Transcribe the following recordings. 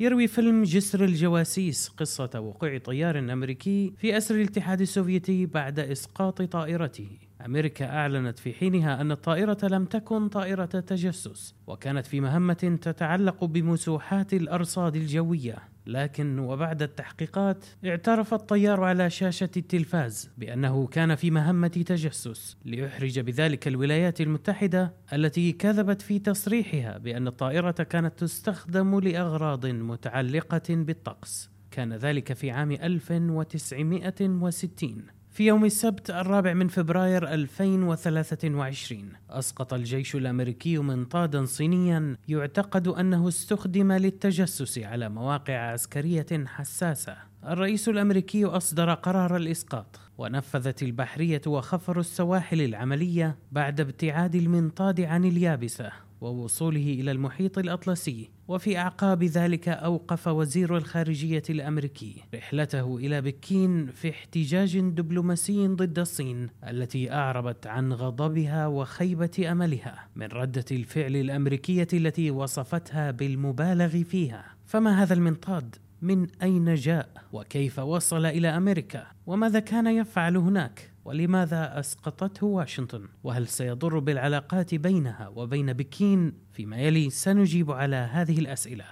يروي فيلم جسر الجواسيس قصة وقوع طيار أمريكي في أسر الاتحاد السوفيتي بعد إسقاط طائرته. أمريكا أعلنت في حينها أن الطائرة لم تكن طائرة تجسس وكانت في مهمة تتعلق بمسوحات الأرصاد الجوية. لكن وبعد التحقيقات اعترف الطيار على شاشة التلفاز بأنه كان في مهمة تجسس ليحرج بذلك الولايات المتحدة التي كذبت في تصريحها بأن الطائرة كانت تستخدم لأغراض متعلقة بالطقس. كان ذلك في عام 1960 في يوم السبت الرابع من فبراير 2023 أسقط الجيش الأمريكي منطادا صينيا يعتقد أنه استخدم للتجسس على مواقع عسكرية حساسة. الرئيس الأمريكي أصدر قرار الإسقاط ونفذت البحرية وخفر السواحل العملية بعد ابتعاد المنطاد عن اليابسة. ووصوله إلى المحيط الأطلسي وفي أعقاب ذلك أوقف وزير الخارجية الأمريكي رحلته إلى بكين في احتجاج دبلوماسي ضد الصين التي أعربت عن غضبها وخيبة أملها من ردة الفعل الأمريكية التي وصفتها بالمبالغ فيها. فما هذا المنطاد من أين جاء؟ وكيف وصل إلى أمريكا؟ وماذا كان يفعل هناك؟ ولماذا أسقطته واشنطن؟ وهل سيضر بالعلاقات بينها وبين بكين؟ فيما يلي سنجيب على هذه الأسئلة.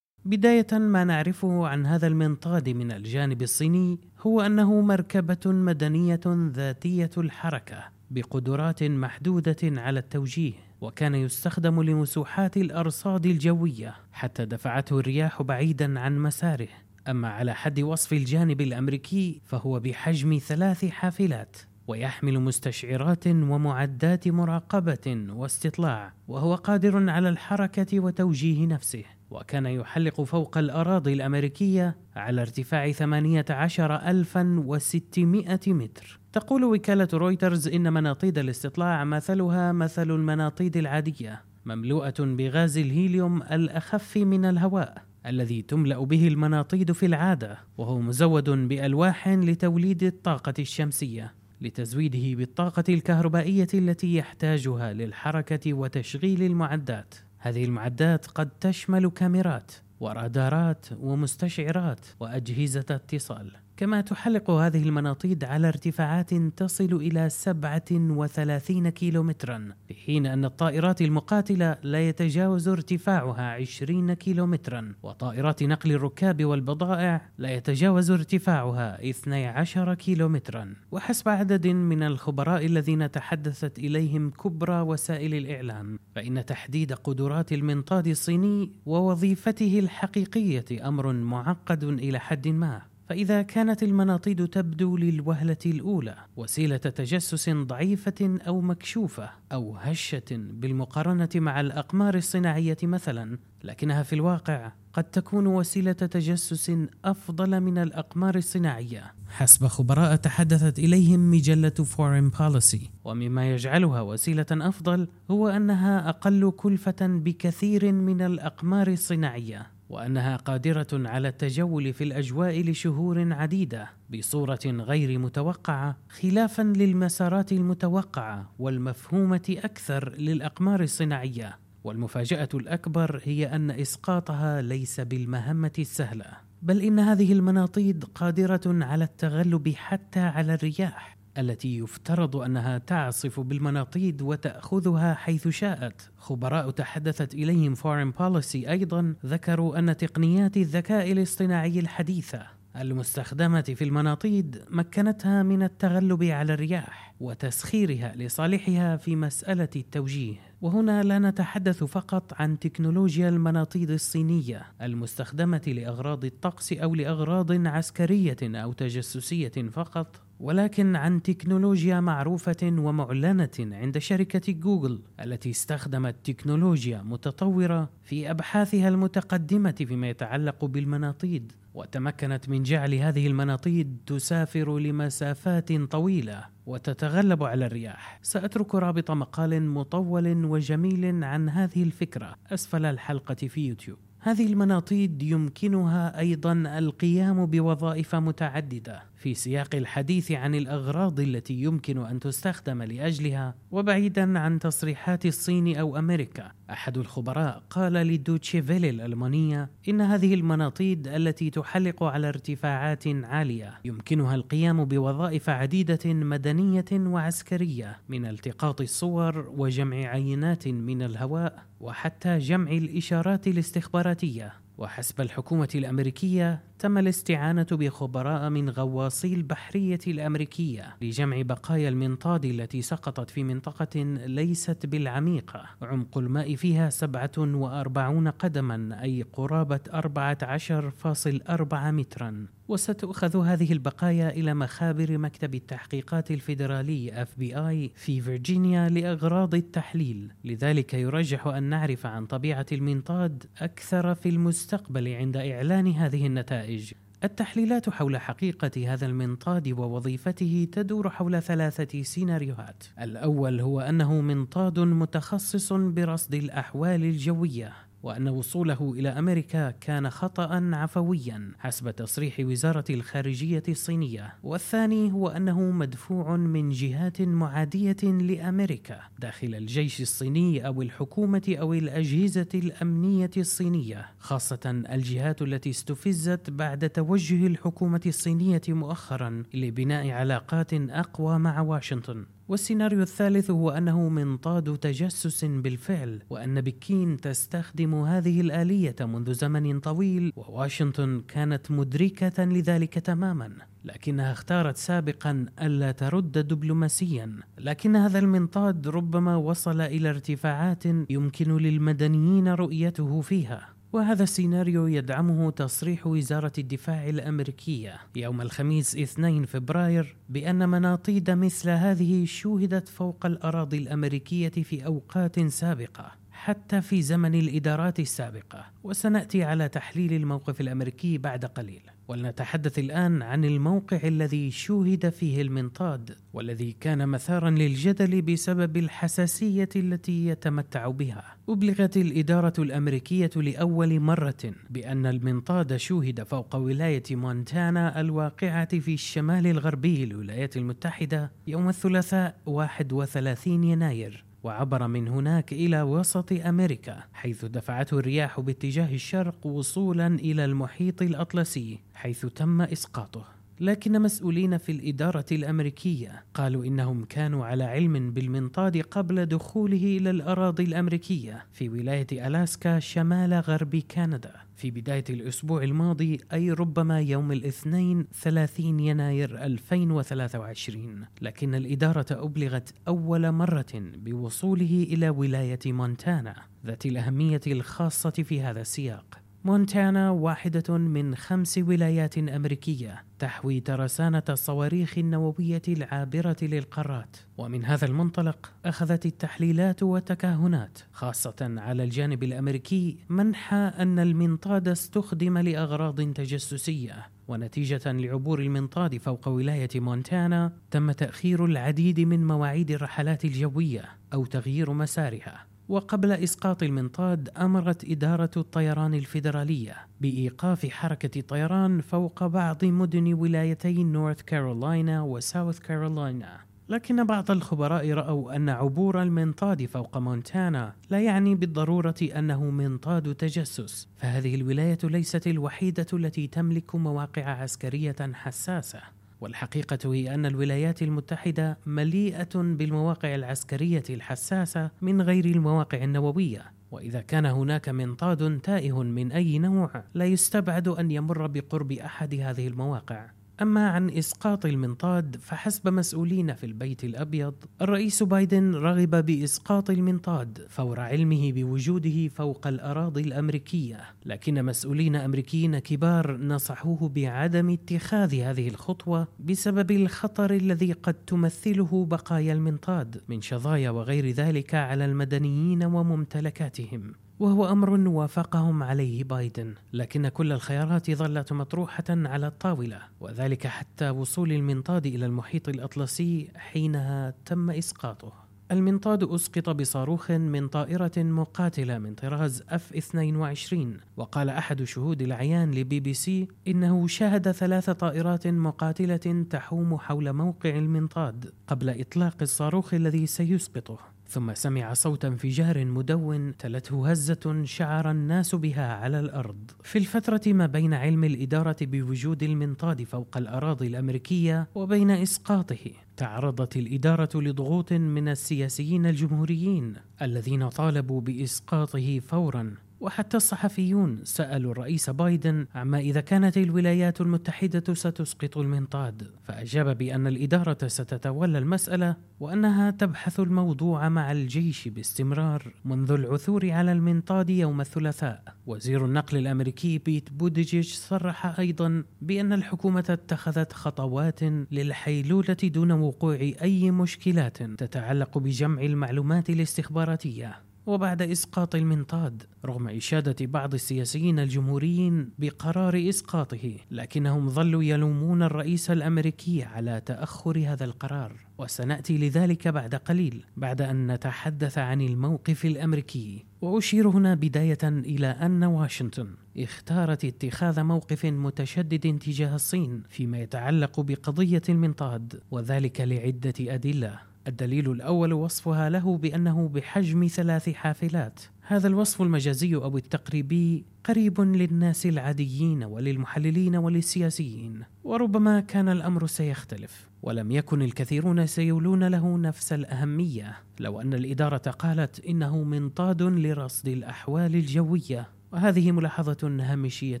بداية ما نعرفه عن هذا المنطاد من الجانب الصيني هو أنه مركبة مدنية ذاتية الحركة بقدرات محدودة على التوجيه. وكان يستخدم لمسوحات الأرصاد الجوية حتى دفعته الرياح بعيدا عن مساره. أما على حد وصف الجانب الأمريكي فهو بحجم ثلاث حافلات ويحمل مستشعرات ومعدات مراقبة واستطلاع وهو قادر على الحركة وتوجيه نفسه. وكان يحلق فوق الأراضي الأمريكية على ارتفاع 18600 متر. تقول وكالة رويترز إن مناطيد الاستطلاع مثلها مثل المناطيد العادية مملوءة بغاز الهيليوم الأخف من الهواء الذي تملأ به المناطيد في العادة وهو مزود بألواح لتوليد الطاقة الشمسية لتزويده بالطاقة الكهربائية التي يحتاجها للحركة وتشغيل المعدات. هذه المعدات قد تشمل كاميرات ورادارات ومستشعرات وأجهزة اتصال. كما تحلق هذه المناطيد على ارتفاعات تصل إلى 37 كيلومترا في حين أن الطائرات المقاتلة لا يتجاوز ارتفاعها 20 كيلومترا وطائرات نقل الركاب والبضائع لا يتجاوز ارتفاعها 12 كيلومترا. وحسب عدد من الخبراء الذين تحدثت إليهم كبرى وسائل الإعلام فإن تحديد قدرات المنطاد الصيني ووظيفته الحقيقية أمر معقد إلى حد ما. فإذا كانت المناطيد تبدو للوهلة الأولى وسيلة تجسس ضعيفة أو مكشوفة أو هشة بالمقارنة مع الأقمار الصناعية مثلا لكنها في الواقع قد تكون وسيلة تجسس أفضل من الأقمار الصناعية. حسب خبراء تحدثت إليهم مجلة فورين بوليسي ومما يجعلها وسيلة أفضل هو أنها أقل كلفة بكثير من الأقمار الصناعية. وأنها قادرة على التجول في الأجواء لشهور عديدة بصورة غير متوقعة خلافا للمسارات المتوقعة والمفهومة أكثر للأقمار الصناعية. والمفاجأة الأكبر هي أن إسقاطها ليس بالمهمة السهلة بل إن هذه المناطيد قادرة على التغلب حتى على الرياح. التي يفترض أنها تعصف بالمناطيد وتأخذها حيث شاءت. خبراء تحدثت إليهم فورين بوليسي أيضا ذكروا أن تقنيات الذكاء الاصطناعي الحديثة المستخدمة في المناطيد مكنتها من التغلب على الرياح وتسخيرها لصالحها في مسألة التوجيه، وهنا لا نتحدث فقط عن تكنولوجيا المناطيد الصينية المستخدمة لأغراض الطقس أو لأغراض عسكرية أو تجسسية فقط، ولكن عن تكنولوجيا معروفة ومعلنة عند شركة جوجل التي استخدمت تكنولوجيا متطورة في أبحاثها المتقدمة فيما يتعلق بالمناطيد وتمكنت من جعل هذه المناطيد تسافر لمسافات طويلة. وتتغلب على الرياح. سأترك رابط مقال مطول وجميل عن هذه الفكرة. أسفل الحلقة في يوتيوب. هذه المناطيد يمكنها أيضا القيام بوظائف متعددة. في سياق الحديث عن الأغراض التي يمكن أن تستخدم لأجلها وبعيدا عن تصريحات الصين أو أمريكا. أحد الخبراء قال لدوتشيفيلي الألمانية إن هذه المناطيد التي تحلق على ارتفاعات عالية يمكنها القيام بوظائف عديدة مدنية وعسكرية من التقاط الصور وجمع عينات من الهواء وحتى جمع الإشارات الاستخباراتية. وحسب الحكومة الأمريكية تم الاستعانة بخبراء من غواصي البحرية الأمريكية لجمع بقايا المنطاد التي سقطت في منطقة ليست بالعميقة. عمق الماء فيها 47 قدما أي قرابة 14.4 مترا. وستؤخذ هذه البقايا إلى مخابر مكتب التحقيقات الفيدرالي FBI في فيرجينيا لأغراض التحليل. لذلك يرجح أن نعرف عن طبيعة المنطاد أكثر في المستقبل عند إعلان هذه النتائج. النتائج التحليلات حول حقيقة هذا المنطاد ووظيفته تدور حول ثلاثة سيناريوهات. الأول هو أنه منطاد متخصص برصد الأحوال الجوية، وأن وصوله إلى أمريكا كان خطأ عفويا حسب تصريح وزارة الخارجية الصينية. والثاني هو أنه مدفوع من جهات معادية لأمريكا داخل الجيش الصيني أو الحكومة أو الأجهزة الأمنية الصينية خاصة الجهات التي استفزت بعد توجه الحكومة الصينية مؤخرا لبناء علاقات أقوى مع واشنطن. والسيناريو الثالث هو أنه منطاد تجسس بالفعل وأن بكين تستخدم هذه الآلية منذ زمن طويل وواشنطن كانت مدركة لذلك تماما. لكنها اختارت سابقا ألا ترد دبلوماسيا. لكن هذا المنطاد ربما وصل إلى ارتفاعات يمكن للمدنيين رؤيته فيها. وهذا السيناريو يدعمه تصريح وزارة الدفاع الأمريكية يوم الخميس 2 فبراير بأن مناطيد مثل هذه شوهدت فوق الأراضي الأمريكية في أوقات سابقة حتى في زمن الإدارات السابقة. وسنأتي على تحليل الموقف الأمريكي بعد قليل. ولنتحدث الآن عن الموقع الذي شوهد فيه المنطاد والذي كان مثارا للجدل بسبب الحساسية التي يتمتع بها. أبلغت الإدارة الأمريكية لأول مرة بأن المنطاد شوهد فوق ولاية مونتانا الواقعة في الشمال الغربي للولايات المتحدة يوم الثلاثاء 31 يناير وعبر من هناك إلى وسط أمريكا حيث دفعته الرياح باتجاه الشرق وصولا إلى المحيط الأطلسي حيث تم إسقاطه. لكن مسؤولين في الإدارة الأمريكية قالوا إنهم كانوا على علم بالمنطاد قبل دخوله إلى الأراضي الأمريكية في ولاية ألاسكا شمال غرب كندا. في بداية الأسبوع الماضي أي ربما يوم الاثنين 30 يناير 2023 لكن الإدارة أبلغت أول مرة بوصوله إلى ولاية مونتانا ذات الأهمية الخاصة في هذا السياق. مونتانا واحدة من خمس ولايات أمريكية تحوي ترسانة الصواريخ النووية العابرة للقارات، ومن هذا المنطلق أخذت التحليلات والتكهنات خاصة على الجانب الأمريكي منحى أن المنطاد استخدم لأغراض تجسسية، ونتيجة لعبور المنطاد فوق ولاية مونتانا تم تأخير العديد من مواعيد الرحلات الجوية أو تغيير مسارها. وقبل إسقاط المنطاد أمرت إدارة الطيران الفيدرالية بإيقاف حركة الطيران فوق بعض مدن ولايتي نورث كارولاينا وساوث كارولاينا. لكن بعض الخبراء رأوا أن عبور المنطاد فوق مونتانا لا يعني بالضرورة أنه منطاد تجسس فهذه الولاية ليست الوحيدة التي تملك مواقع عسكرية حساسة. والحقيقة هي أن الولايات المتحدة مليئة بالمواقع العسكرية الحساسة من غير المواقع النووية. وإذا كان هناك منطاد تائه من أي نوع لا يستبعد أن يمر بقرب أحد هذه المواقع. أما عن إسقاط المنطاد فحسب مسؤولين في البيت الأبيض الرئيس بايدن رغب بإسقاط المنطاد فور علمه بوجوده فوق الأراضي الأمريكية. لكن مسؤولين أمريكيين كبار نصحوه بعدم اتخاذ هذه الخطوة بسبب الخطر الذي قد تمثله بقايا المنطاد من شظايا وغير ذلك على المدنيين وممتلكاتهم. وهو أمر وافقهم عليه بايدن لكن كل الخيارات ظلت مطروحة على الطاولة وذلك حتى وصول المنطاد إلى المحيط الأطلسي حينها تم إسقاطه. المنطاد أسقط بصاروخ من طائرة مقاتلة من طراز F-22 وقال أحد شهود العيان لبي بي سي إنه شاهد ثلاث طائرات مقاتلة تحوم حول موقع المنطاد قبل إطلاق الصاروخ الذي سيسقطه. ثم سمع صوت انفجار مدون تلته هزة شعر الناس بها على الأرض. في الفترة ما بين علم الإدارة بوجود المنطاد فوق الأراضي الأمريكية وبين إسقاطه تعرضت الإدارة لضغوط من السياسيين الجمهوريين الذين طالبوا بإسقاطه فورا. وحتى الصحفيون سألوا الرئيس بايدن عما إذا كانت الولايات المتحدة ستسقط المنطاد. فأجاب بأن الإدارة ستتولى المسألة وأنها تبحث الموضوع مع الجيش باستمرار منذ العثور على المنطاد يوم الثلاثاء. وزير النقل الأمريكي بيت بوديجيج صرح أيضا بأن الحكومة اتخذت خطوات للحيلولة دون وقوع أي مشكلات تتعلق بجمع المعلومات الاستخباراتية. وبعد إسقاط المنطاد رغم إشادة بعض السياسيين الجمهوريين بقرار إسقاطه لكنهم ظلوا يلومون الرئيس الأمريكي على تأخر هذا القرار. وسنأتي لذلك بعد قليل بعد أن نتحدث عن الموقف الأمريكي. وأشير هنا بداية إلى أن واشنطن اختارت اتخاذ موقف متشدد تجاه الصين فيما يتعلق بقضية المنطاد وذلك لعدة أدلة. الدليل الأول وصفها له بأنه بحجم ثلاث حافلات. هذا الوصف المجازي أو التقريبي قريب للناس العاديين وللمحللين وللسياسيين وربما كان الأمر سيختلف. ولم يكن الكثيرون سيولون له نفس الأهمية لو أن الإدارة قالت إنه منطاد لرصد الأحوال الجوية. وهذه ملاحظة هامشية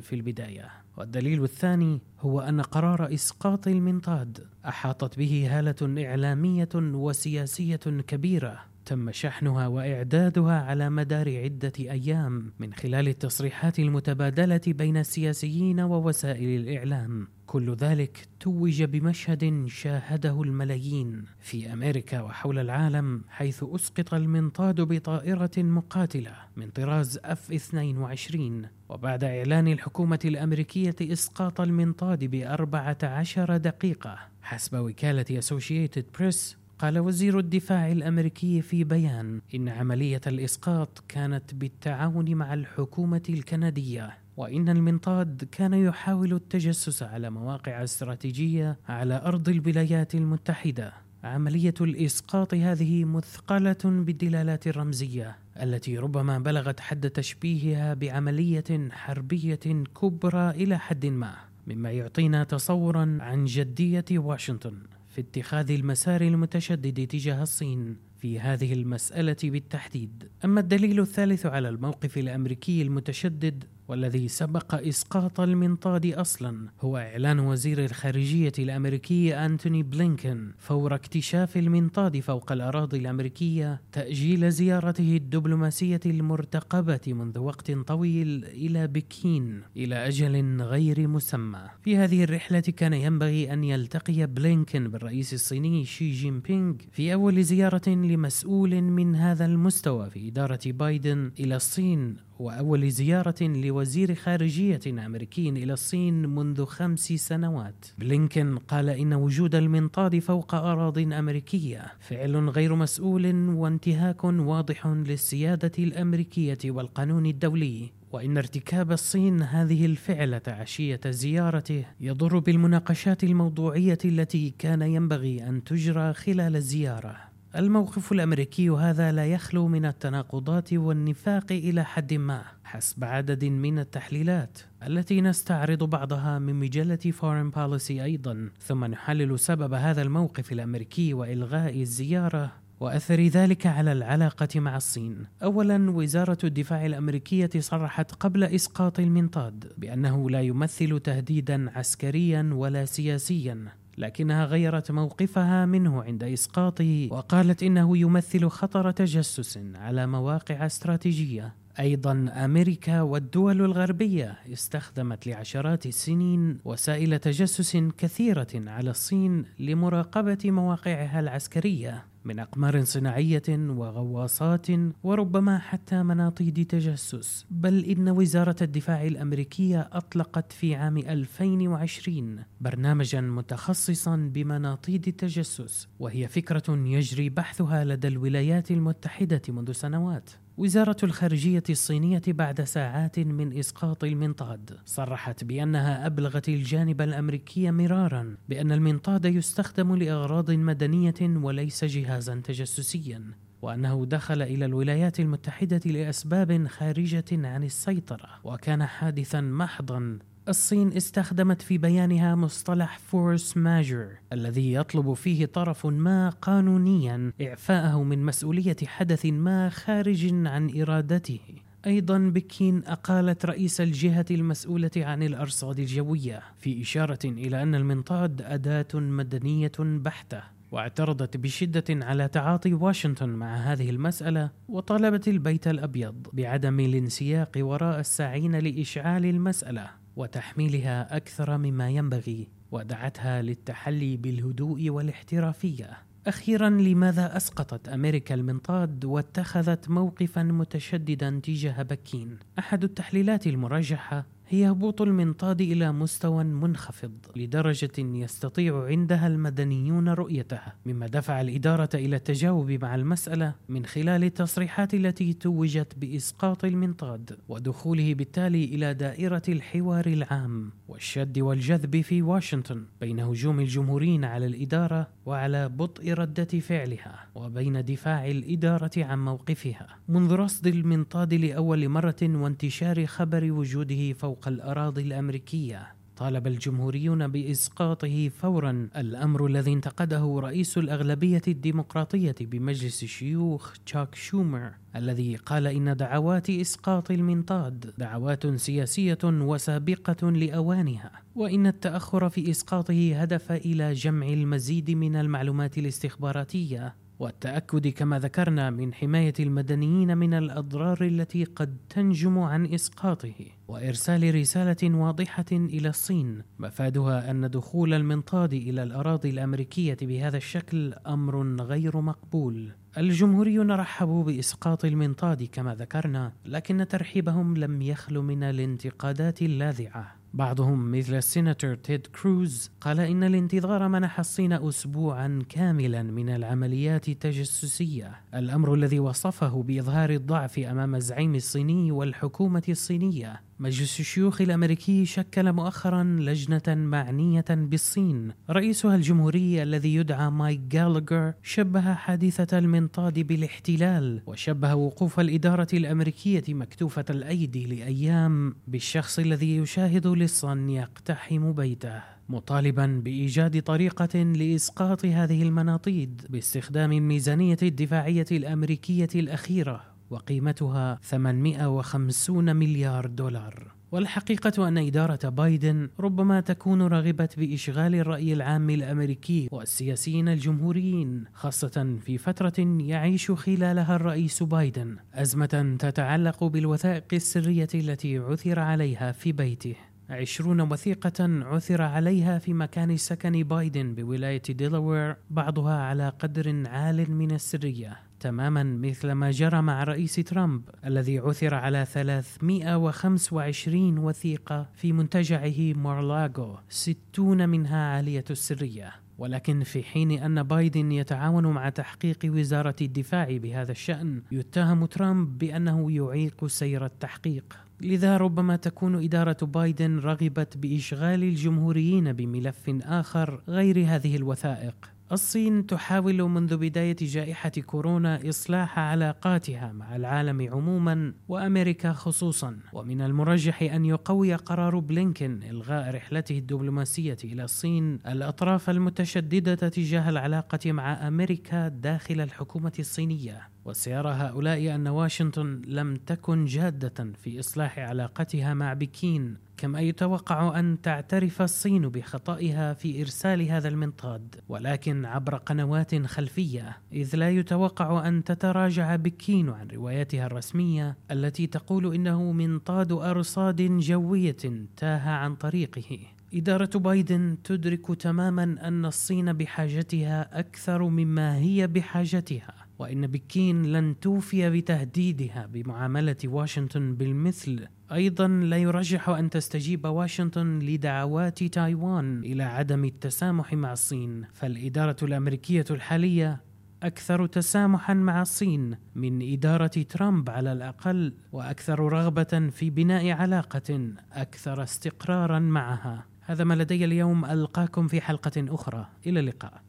في البداية. والدليل الثاني هو أن قرار إسقاط المنطاد أحاطت به هالة إعلامية وسياسية كبيرة تم شحنها وإعدادها على مدار عدة أيام من خلال التصريحات المتبادلة بين السياسيين ووسائل الإعلام. كل ذلك توج بمشهد شاهده الملايين في أمريكا وحول العالم حيث أسقط المنطاد بطائرة مقاتلة من طراز أف 22 وبعد إعلان الحكومة الأمريكية إسقاط المنطاد بأربعة عشر دقيقة حسب وكالة اسوشيتد بريس قال وزير الدفاع الأمريكي في بيان إن عملية الإسقاط كانت بالتعاون مع الحكومة الكندية وإن المنطاد كان يحاول التجسس على مواقع استراتيجية على أرض الولايات المتحدة. عملية الإسقاط هذه مثقلة بالدلالات الرمزية التي ربما بلغت حد تشبيهها بعملية حربية كبرى إلى حد ما مما يعطينا تصورا عن جدية واشنطن في اتخاذ المسار المتشدد تجاه الصين في هذه المسألة بالتحديد. أما الدليل الثالث على الموقف الأمريكي المتشدد والذي سبق إسقاط المنطاد أصلا. هو إعلان وزير الخارجية الأمريكي أنتوني بلينكن فور اكتشاف المنطاد فوق الأراضي الأمريكية تأجيل زيارته الدبلوماسية المرتقبة منذ وقت طويل إلى بكين إلى أجل غير مسمى. في هذه الرحلة كان ينبغي أن يلتقي بلينكن بالرئيس الصيني شي جين بينغ في أول زيارة لمسؤول من هذا المستوى في إدارة بايدن إلى الصين. وأول زيارة لوزير خارجية أمريكي إلى الصين منذ خمس سنوات. بلينكن قال إن وجود المنطاد فوق أراض أمريكية فعل غير مسؤول وانتهاك واضح للسيادة الأمريكية والقانون الدولي. وإن ارتكاب الصين هذه الفعلة عشية زيارته يضر بالمناقشات الموضوعية التي كان ينبغي أن تجرى خلال الزيارة. الموقف الأمريكي هذا لا يخلو من التناقضات والنفاق إلى حد ما حسب عدد من التحليلات التي نستعرض بعضها من مجلة Foreign Policy أيضا ثم نحلل سبب هذا الموقف الأمريكي وإلغاء الزيارة وأثر ذلك على العلاقة مع الصين. اولا وزارة الدفاع الأمريكية صرحت قبل إسقاط المنطاد بأنه لا يمثل تهديدا عسكريا ولا سياسيا لكنها غيرت موقفها منه عند إسقاطه وقالت إنه يمثل خطر تجسس على مواقع استراتيجية. أيضا أمريكا والدول الغربية استخدمت لعشرات السنين وسائل تجسس كثيرة على الصين لمراقبة مواقعها العسكرية من أقمار صناعية وغواصات وربما حتى مناطيد تجسس. بل إن وزارة الدفاع الأمريكية أطلقت في عام 2020 برنامجا متخصصا بمناطيد التجسس وهي فكرة يجري بحثها لدى الولايات المتحدة منذ سنوات. وزارة الخارجية الصينية بعد ساعات من إسقاط المنطاد صرحت بأنها أبلغت الجانب الأمريكي مرارا بأن المنطاد يستخدم لأغراض مدنية وليس جهازا تجسسيا وأنه دخل إلى الولايات المتحدة لأسباب خارجة عن السيطرة وكان حادثا محضا الصين استخدمت في بيانها مصطلح فورس ماجر الذي يطلب فيه طرف ما قانونيا إعفاءه من مسؤولية حدث ما خارج عن إرادته. أيضا بكين أقالت رئيس الجهة المسؤولة عن الأرصاد الجوية في إشارة إلى أن المنطاد أداة مدنية بحتة واعترضت بشدة على تعاطي واشنطن مع هذه المسألة وطالبت البيت الأبيض بعدم الانسياق وراء الساعين لإشعال المسألة. وتحميلها أكثر مما ينبغي ودعتها للتحلي بالهدوء والاحترافية. أخيرا لماذا أسقطت أمريكا المنطاد واتخذت موقفا متشددا تجاه بكين؟ أحد التحليلات المرجحة هي هبوط المنطاد إلى مستوى منخفض لدرجة يستطيع عندها المدنيون رؤيته مما دفع الإدارة إلى التجاوب مع المسألة من خلال التصريحات التي توجت بإسقاط المنطاد ودخوله بالتالي إلى دائرة الحوار العام والشد والجذب في واشنطن بين هجوم الجمهوريين على الإدارة وعلى بطء ردة فعلها وبين دفاع الإدارة عن موقفها. منذ رصد المنطاد لأول مرة وانتشار خبر وجوده فوق الأراضي الأمريكية. طالب الجمهوريون بإسقاطه فورا الأمر الذي انتقده رئيس الأغلبية الديمقراطية بمجلس الشيوخ تشاك شومر الذي قال إن دعوات إسقاط المنطاد دعوات سياسية وسابقة لأوانها وإن التأخر في إسقاطه هدف إلى جمع المزيد من المعلومات الاستخباراتية. والتأكد كما ذكرنا من حماية المدنيين من الأضرار التي قد تنجم عن إسقاطه وإرسال رسالة واضحة إلى الصين. مفادها أن دخول المنطاد إلى الأراضي الأمريكية بهذا الشكل أمر غير مقبول. الجمهوريون رحبوا بإسقاط المنطاد كما ذكرنا لكن ترحيبهم لم يخل من الانتقادات اللاذعة. بعضهم مثل السيناتور تيد كروز قال إن الانتظار منح الصين أسبوعا كاملا من العمليات التجسسية. الأمر الذي وصفه بإظهار الضعف أمام الزعيم الصيني والحكومة الصينية. مجلس الشيوخ الأمريكي شكل مؤخرا لجنة معنية بالصين. رئيسها الجمهوري الذي يدعى مايك جالجر شبه حادثة المنطاد بالاحتلال وشبه وقوف الإدارة الأمريكية مكتوفة الأيدي لأيام بالشخص الذي يشاهد لصا يقتحم بيته. مطالبا بإيجاد طريقة لإسقاط هذه المناطيد باستخدام الميزانية الدفاعية الأمريكية الأخيرة. وقيمتها 850 مليار دولار. والحقيقة أن إدارة بايدن ربما تكون رغبت بإشغال الرأي العام الأمريكي والسياسيين الجمهوريين خاصة في فترة يعيش خلالها الرئيس بايدن أزمة تتعلق بالوثائق السرية التي عثر عليها في بيته. عشرون وثيقة عثر عليها في مكان سكن بايدن بولاية ديلاوير بعضها على قدر عال من السرية. تماما مثل ما جرى مع رئيس ترامب الذي عثر على 325 وثيقة في منتجعه مارلاغو 60 منها عالية السرية. ولكن في حين أن بايدن يتعاون مع تحقيق وزارة الدفاع بهذا الشأن يتهم ترامب بأنه يعيق سير التحقيق. لذا ربما تكون إدارة بايدن رغبت بإشغال الجمهوريين بملف آخر غير هذه الوثائق. الصين تحاول منذ بداية جائحة كورونا إصلاح علاقاتها مع العالم عموما وأمريكا خصوصا. ومن المرجح أن يقوي قرار بلينكن إلغاء رحلته الدبلوماسية إلى الصين الأطراف المتشددة تجاه العلاقة مع أمريكا داخل الحكومة الصينية. وسيرى هؤلاء أن واشنطن لم تكن جادة في إصلاح علاقتها مع بكين. كما يتوقع أن تعترف الصين بخطئها في إرسال هذا المنطاد ولكن عبر قنوات خلفية إذ لا يتوقع أن تتراجع بكين عن روايتها الرسمية التي تقول إنه منطاد أرصاد جوية تاه عن طريقه. إدارة بايدن تدرك تماما أن الصين بحاجتها أكثر مما هي بحاجتها. وإن بكين لن توفي بتهديدها بمعاملة واشنطن بالمثل. أيضا لا يرجح أن تستجيب واشنطن لدعوات تايوان إلى عدم التسامح مع الصين فالإدارة الأمريكية الحالية أكثر تسامحا مع الصين من إدارة ترامب على الأقل وأكثر رغبة في بناء علاقة أكثر استقرارا معها. هذا ما لدي اليوم ألقاكم في حلقة أخرى. إلى اللقاء.